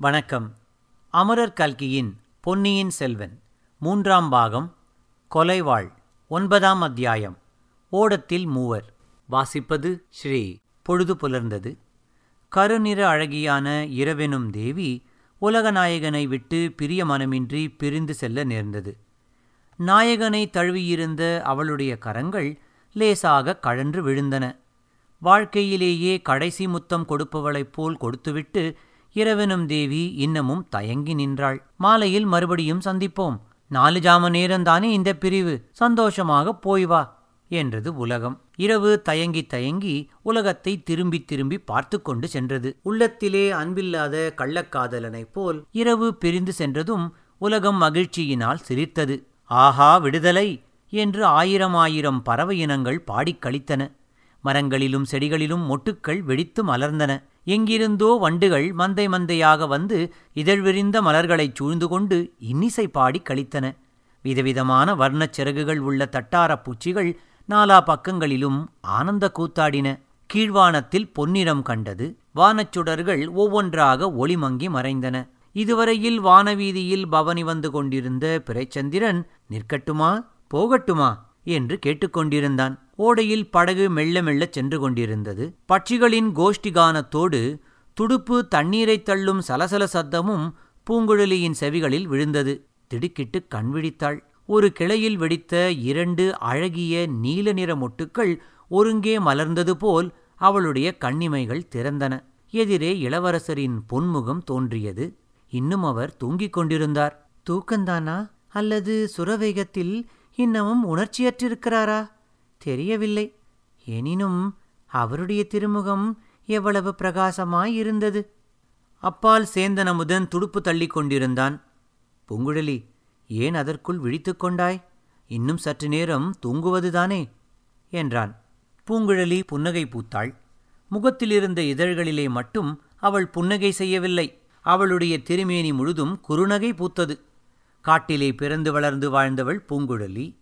வணக்கம். அமரர் கல்கியின் பொன்னியின் செல்வன் மூன்றாம் பாகம் கொலைவாள் ஒன்பதாம் அத்தியாயம் ஓடத்தில் மூவர். வாசிப்பது ஸ்ரீ பொழுது புலர்ந்தது. கருநிற அழகியான இரவெனும் தேவி உலகநாயகனை விட்டு பிரிய மனமின்றி பிரிந்து செல்ல நேர்ந்தது. நாயகனை தழுவியிருந்த அவளுடைய கரங்கள் லேசாக கழன்று விழுந்தன. வாழ்க்கையிலேயே கடைசி முத்தம் கொடுப்பவளைப் போல் கொடுத்துவிட்டு இரவெனும் தேவி இன்னமும் தயங்கி நின்றாள். மாலையில் மறுபடியும் சந்திப்போம். நாலு ஜாம நேரம்தானே இந்த பிரிவு. சந்தோஷமாக போய் வா என்றது உலகம். இரவு தயங்கி தயங்கி உலகத்தை திரும்பி திரும்பி பார்த்து கொண்டு சென்றது. உள்ளத்திலே அன்பில்லாத கள்ளக்காதலனைப் போல் இரவு பிரிந்து சென்றதும் உலகம் மகிழ்ச்சியினால் சிரித்தது. ஆஹா விடுதலை! என்று ஆயிரம் ஆயிரம் பறவை இனங்கள் பாடிக் கழித்தன மரங்களிலும் செடிகளிலும் மொட்டுக்கள் வெடித்து மலர்ந்தன. எங்கிருந்தோ வண்டுகள் மந்தை மந்தையாக வந்து இதழ்விரிந்த மலர்களைச் சூழ்ந்து கொண்டு இன்னிசை பாடிக் கழித்தன விதவிதமான வர்ணச் சிறகுகள் உள்ள தட்டாரப் பூச்சிகள் நாலா பக்கங்களிலும் ஆனந்த கூத்தாடின. கீழ்வானத்தில் பொன்னிறம் கண்டது. வானச்சுடர்கள் ஒவ்வொன்றாக ஒளிமங்கி மறைந்தன. இதுவரையில் வானவீதியில் பவனி வந்து கொண்டிருந்த பிறைச்சந்திரன் நிற்கட்டுமா? போகட்டுமா? என்று கேட்டுக்கொண்டிருந்தான் ஓடையில் படகு மெல்ல மெல்லச் சென்று கொண்டிருந்தது. பட்சிகளின் கோஷ்டி கானத்தோடு துடுப்பு தண்ணீரைத் தள்ளும் சலசல சத்தமும் பூங்குழலியின் செவிகளில் விழுந்தது. திடுக்கிட்டு கண் விழித்தாள். ஒரு கிளையில் வெடித்த இரண்டு அழகிய நீல நிற மொட்டுக்கள் ஒருங்கே மலர்ந்தது போல் அவளுடைய கண்ணிமைகள் திறந்தன. எதிரே இளவரசரின் பொன்முகம் தோன்றியது. இன்னும் அவர் தூங்கிக் கொண்டிருந்தார். தூக்கந்தானா? அல்லது சுரவேகத்தில் இன்னமும் உணர்ச்சியற்றிருக்கிறாரா? தெரியவில்லை. எனினும் அவருடைய திருமுகம் எவ்வளவு பிரகாசமாயிருந்தது. அப்பால் சேந்தன் அமுதன் துடுப்பு தள்ளிக் கொண்டிருந்தான். பூங்குழலி ஏன் அதற்குள் விழித்துக் கொண்டாய்? இன்னும் சற்று நேரம் தூங்குவதுதானே? என்றான். பூங்குழலி புன்னகை பூத்தாள். முகத்திலிருந்த இதழ்களிலே மட்டும் அவள் புன்னகை செய்யவில்லை. அவளுடைய திருமேனி முழுதும் குறுநகை பூத்தது. காட்டிலே பிறந்து வளர்ந்து வாழ்ந்தவள் பூங்குழலி.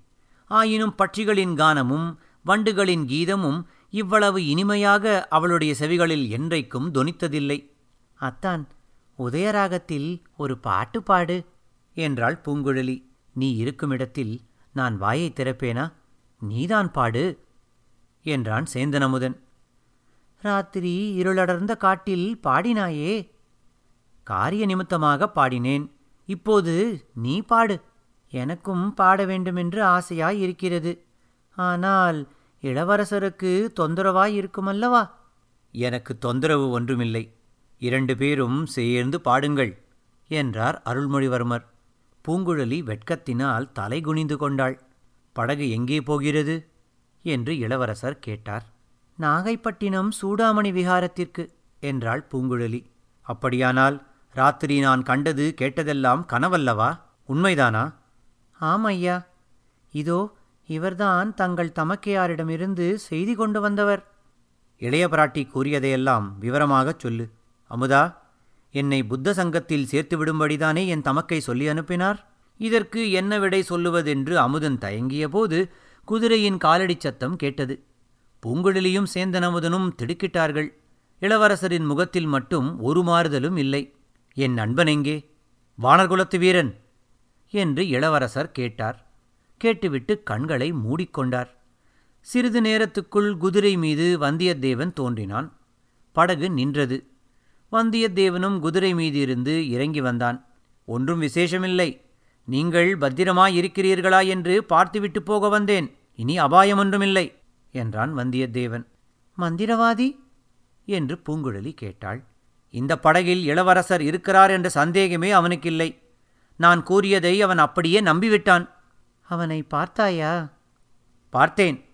ஆயினும் பட்சிகளின் கானமும் வண்டுகளின் கீதமும் இவ்வளவு இனிமையாக அவளுடைய செவிகளில் என்றைக்கும் தொனித்ததில்லை அத்தான் உதயராகத்தில் ஒரு பாட்டு பாடு என்றாள் பூங்குழலி. நீ இருக்கும் இடத்தில் நான் வாயை திறப்பேனா? நீதான் பாடு என்றான் சேந்தனமுதன். ராத்திரி இருளடர்ந்த காட்டில் பாடினாயே. காரிய நிமித்தமாக பாடினேன். இப்போது நீ பாடு எனக்கும் பாட வேண்டுமென்று ஆசையாய் இருக்கிறது ஆனால் இளவரசருக்கு தொந்தரவாய் இருக்குமல்லவா? எனக்கு தொந்தரவு ஒன்றுமில்லை. இரண்டு பேரும் சேர்ந்து பாடுங்கள் என்றார் அருள்மொழிவர்மர். பூங்குழலி வெட்கத்தினால் தலை குனிந்து கொண்டாள். படகு எங்கே போகிறது? என்று இளவரசர் கேட்டார். நாகைப்பட்டினம் சூடாமணி விகாரத்திற்கு என்றாள் பூங்குழலி. அப்படியானால் ராத்திரி நான் கண்டது கேட்டதெல்லாம் கனவல்லவா? உண்மைதானா? ஆம் ஐயா இதோ இவர்தான் தங்கள் தமக்கையாரிடமிருந்து செய்தி கொண்டு வந்தவர். இளைய பிராட்டி கூறியதையெல்லாம் விவரமாகச் சொல்லு. அமுதா என்னை புத்த சங்கத்தில் சேர்த்து விடும்படிதானே என் தமக்கை சொல்லி அனுப்பினார்? இதற்கு என்ன விடை சொல்லுவதென்று அமுதன் தயங்கியபோது குதிரையின் காலடிச் சத்தம் கேட்டது. பூங்குழலியும் சேந்தன் அமுதனும் திடுக்கிட்டார்கள். இளவரசரின் முகத்தில் மட்டும் ஒரு மாறுதலும் இல்லை. என் நண்பன் எங்கே? வானர்குலத்து வீரன். என்று இளவரசர் கேட்டார். கேட்டுவிட்டு கண்களை மூடிக்கொண்டார். சிறிது நேரத்துக்குள் குதிரை மீது வந்தியத்தேவன் தோன்றினான். படகு நின்றது. வந்தியத்தேவனும் குதிரை மீது இருந்து இறங்கி வந்தான். ஒன்றும் விசேஷமில்லை. நீங்கள் பத்திரமாயிருக்கிறீர்களா என்று பார்த்துவிட்டு போக வந்தேன். இனி அபாயம் ஒன்றுமில்லை என்றான் வந்தியத்தேவன். மந்திரவாதி? என்று பூங்குழலி கேட்டாள். இந்த படகில் இளவரசர் இருக்கிறார் என்ற சந்தேகமே அவனுக்கில்லை. நான் கூறியதை அவன் அப்படியே நம்பிவிட்டான். அவனை பார்த்தாயா? பார்த்தேன்.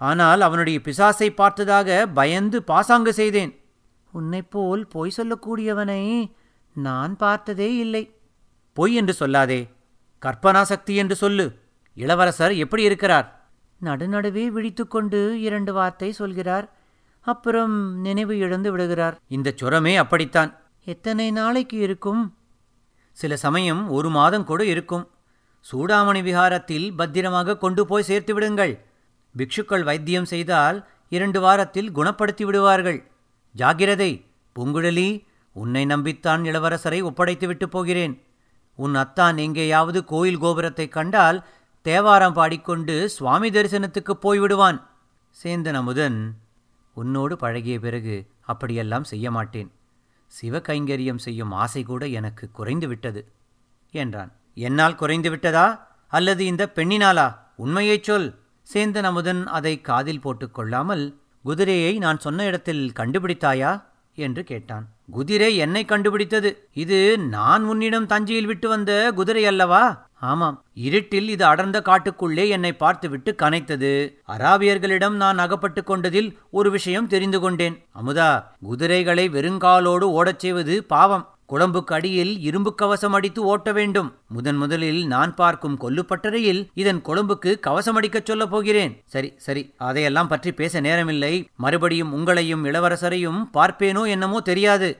ஆனால் அவனுடைய பிசாசை பார்த்ததாக பயந்து பாசாங்கு செய்தேன். உன்னைப்போல் பொய் சொல்லக்கூடியவனை நான் பார்த்ததே இல்லை. பொய் என்று சொல்லாதே. கற்பனா சக்தி என்று சொல்லு. இளவரசர் எப்படி இருக்கிறார்? நடுநடுவே விழித்துக்கொண்டு இரண்டு வார்த்தை சொல்கிறார். அப்புறம் நினைவு இழந்து விடுகிறார். இந்த சுரமே அப்படித்தான். எத்தனை நாளைக்கு இருக்கும்? சில சமயம் ஒரு மாதம் கூட இருக்கும். சூடாமணி விஹாரத்தில் பத்திரமாக கொண்டு போய் சேர்த்து விடுங்கள். பிக்ஷுக்கள் வைத்தியம் செய்தால் இரண்டு வாரத்தில் குணப்படுத்தி விடுவார்கள். ஜாகிரதை பூங்குழலி உன்னை நம்பித்தான் இளவரசரை ஒப்படைத்துவிட்டு போகிறேன். உன் அத்தான் எங்கேயாவது கோயில் கோபுரத்தைக் கண்டால் தேவாரம் பாடிக்கொண்டு சுவாமி தரிசனத்துக்குப் போய்விடுவான் சேந்தன் அமுதன் உன்னோடு பழகிய பிறகு அப்படியெல்லாம் செய்ய மாட்டேன். சிவகைங்கரியம் செய்யும் ஆசை கூட எனக்கு குறைந்து விட்டது என்றான். என்னால் குறைந்து விட்டதா அல்லது இந்த பெண்ணினாலா? உண்மையைச் சொல். சேந்தன் அமுதன் அதை காதில் போட்டுக்கொள்ளாமல் குதிரையை நான் சொன்ன இடத்தில் கண்டுபிடித்தாயா? என்று கேட்டான். குதிரை என்னை கண்டுபிடித்தது? இது நான் உன்னிடம் தஞ்சையில் விட்டு வந்த குதிரை அல்லவா? ஆமாம் இருட்டில் இது அடர்ந்த காட்டுக்குள்ளே என்னை பார்த்துவிட்டு கனைத்தது. அராபியர்களிடம் நான் அகப்பட்டு கொண்டதில் ஒரு விஷயம் தெரிந்து கொண்டேன். அமுதா குதிரைகளை வெறுங்காலோடு ஓடச் செய்வது பாவம். குழம்புக்கு அடியில் இரும்பு கவசம் அடித்து ஓட்ட வேண்டும். முதன் முதலில் நான் பார்க்கும் கொல்லுப்பட்டறையில் இதன் குழம்புக்கு கவசம் அடிக்கச் சொல்லப் போகிறேன். சரி சரி அதையெல்லாம் பற்றி பேச நேரமில்லை. மறுபடியும் உங்களையும் இளவரசரையும் பார்ப்பேனோ என்னமோ தெரியாது.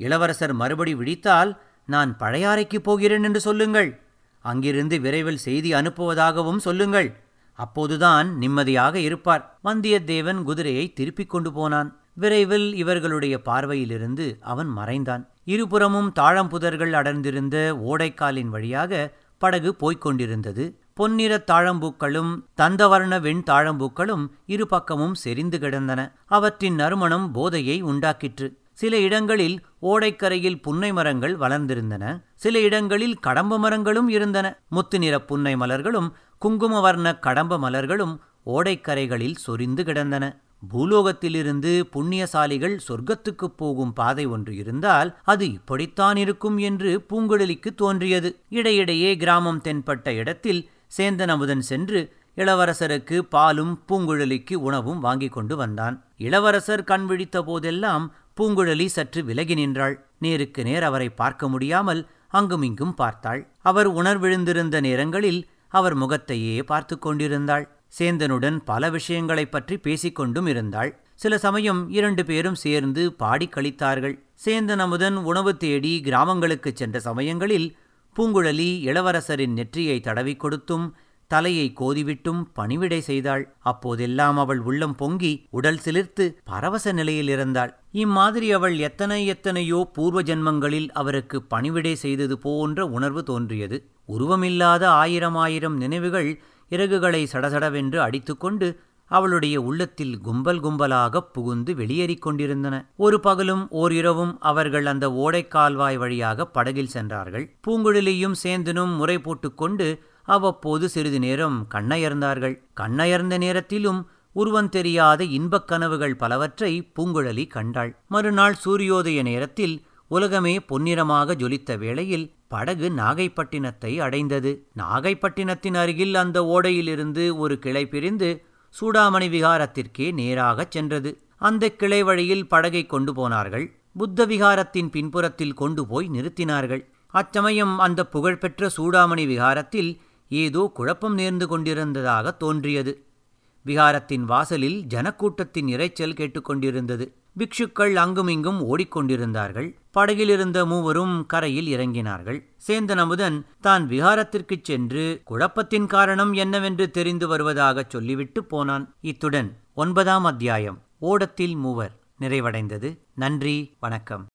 இளவரசர் மறுபடி விழித்தால் நான் பழையாறைக்குப் போகிறேன் என்று சொல்லுங்கள். அங்கிருந்து விரைவில் செய்தி அனுப்புவதாகவும் சொல்லுங்கள். அப்போதுதான் நிம்மதியாக இருப்பார். வந்தியத்தேவன் குதிரையை திருப்பிக் கொண்டு போனான். விரைவில் இவர்களுடைய பார்வையிலிருந்து அவன் மறைந்தான். இருபுறமும் தாழம்புதர்கள் அடர்ந்திருந்த ஓடைக்காலின் வழியாக படகு போய்க் கொண்டிருந்தது. பொன்னிறத் தாழம்பூக்களும் தந்தவர்ண வெண் தாழம்பூக்களும் இரு பக்கமும் செறிந்து கிடந்தன. அவற்றின் நறுமணம் போதையை உண்டாக்கிற்று. சில இடங்களில் ஓடைக்கரையில் புன்னை மரங்கள் வளர்ந்திருந்தன. சில இடங்களில் கடம்ப மரங்களும் இருந்தன. முத்து நிற புன்னை மலர்களும் குங்குமவர்ண கடம்ப மலர்களும் ஓடைக்கரைகளில் சொரிந்து கிடந்தன. பூலோகத்திலிருந்து புண்ணியசாலிகள் சொர்க்கத்துக்குப் போகும் பாதை ஒன்று இருந்தால் அது இப்படித்தான் இருக்கும் என்று பூங்குழலிக்கு தோன்றியது. இடையிடையே கிராமம் தென்பட்ட இடத்தில் சேந்தன் அமுதன் சென்று இளவரசருக்கு பாலும் பூங்குழலிக்கு உணவும் வாங்கிக் கொண்டு வந்தான். இளவரசர் கண் விழித்த போதெல்லாம் பூங்குழலி சற்று விலகி நின்றாள். நேருக்கு நேர் அவரை பார்க்க முடியாமல் அங்குமிங்கும் பார்த்தாள். அவர் உணர்விழுந்திருந்த நேரங்களில் அவர் முகத்தையே பார்த்து கொண்டிருந்தாள். சேந்தனுடன் பல விஷயங்களைப் பற்றி பேசிக்கொண்டும் இருந்தாள். சில சமயம் இரண்டு பேரும் சேர்ந்து பாடி கழித்தார்கள். சேந்தன் அமுதன் உணவு தேடி கிராமங்களுக்குச் சென்ற சமயங்களில் பூங்குழலி இளவரசரின் நெற்றியை தடவிக் கொடுத்தும் தலையை கோதிவிட்டும் பணிவிடை செய்தாள். அப்போதெல்லாம் அவள் உள்ளம் பொங்கி உடல் சிலிர்த்து பரவச நிலையில் இருந்தாள். இம்மாதிரி அவள் எத்தனை எத்தனையோ பூர்வ ஜென்மங்களில் அவருக்கு பணிவிடை செய்தது போன்ற உணர்வு தோன்றியது. உருவமில்லாத ஆயிரம் ஆயிரம் நினைவுகள் இறகுகளை சடசடவென்று அடித்துக்கொண்டு அவளுடைய உள்ளத்தில் கும்பல் கும்பலாகப் புகுந்து வெளியேறிக் கொண்டிருந்தன. ஒரு பகலும் ஓர் இரவும் அவர்கள் அந்த ஓடைக்கால்வாய் வழியாக படகில் சென்றார்கள். பூங்குழலியும் சேந்தனும் முறை போட்டுக்கொண்டு அவ்வப்போது சிறிது நேரம் கண்ணயர்ந்தார்கள். கண்ணயர்ந்த நேரத்திலும் உருவம் தெரியாத இன்பக் கனவுகள் பலவற்றை பூங்குழலி கண்டாள். மறுநாள் சூரியோதய நேரத்தில் உலகமே பொன்னிறமாக ஜொலித்த வேளையில் படகு நாகைப்பட்டினத்தை அடைந்தது. நாகைப்பட்டினத்தின் அருகில் அந்த ஓடையிலிருந்து ஒரு கிளை பிரிந்து சூடாமணி விகாரத்திற்கே நேராகச் சென்றது. அந்த கிளை வழியில் படகை கொண்டு போனார்கள். புத்த விகாரத்தின் பின்புறத்தில் கொண்டு போய் நிறுத்தினார்கள். அச்சமயம் அந்த புகழ்பெற்ற சூடாமணி விகாரத்தில் ஏதோ குழப்பம் நேர்ந்து கொண்டிருந்ததாக தோன்றியது. விகாரத்தின் வாசலில் ஜனக்கூட்டத்தின் இரைச்சல் கேட்டுக்கொண்டிருந்தது பிக்ஷுக்கள் அங்குமிங்கும் ஓடிக்கொண்டிருந்தார்கள். படகிலிருந்த மூவரும் கரையில் இறங்கினார்கள். சேந்தன் அமுதன் தான் விகாரத்திற்குச் சென்று குழப்பத்தின் காரணம் என்னவென்று தெரிந்து வருவதாகச் சொல்லிவிட்டு போனான். இத்துடன் ஒன்பதாம் அத்தியாயம் ஓடத்தில் மூவர் நிறைவடைந்தது. நன்றி வணக்கம்.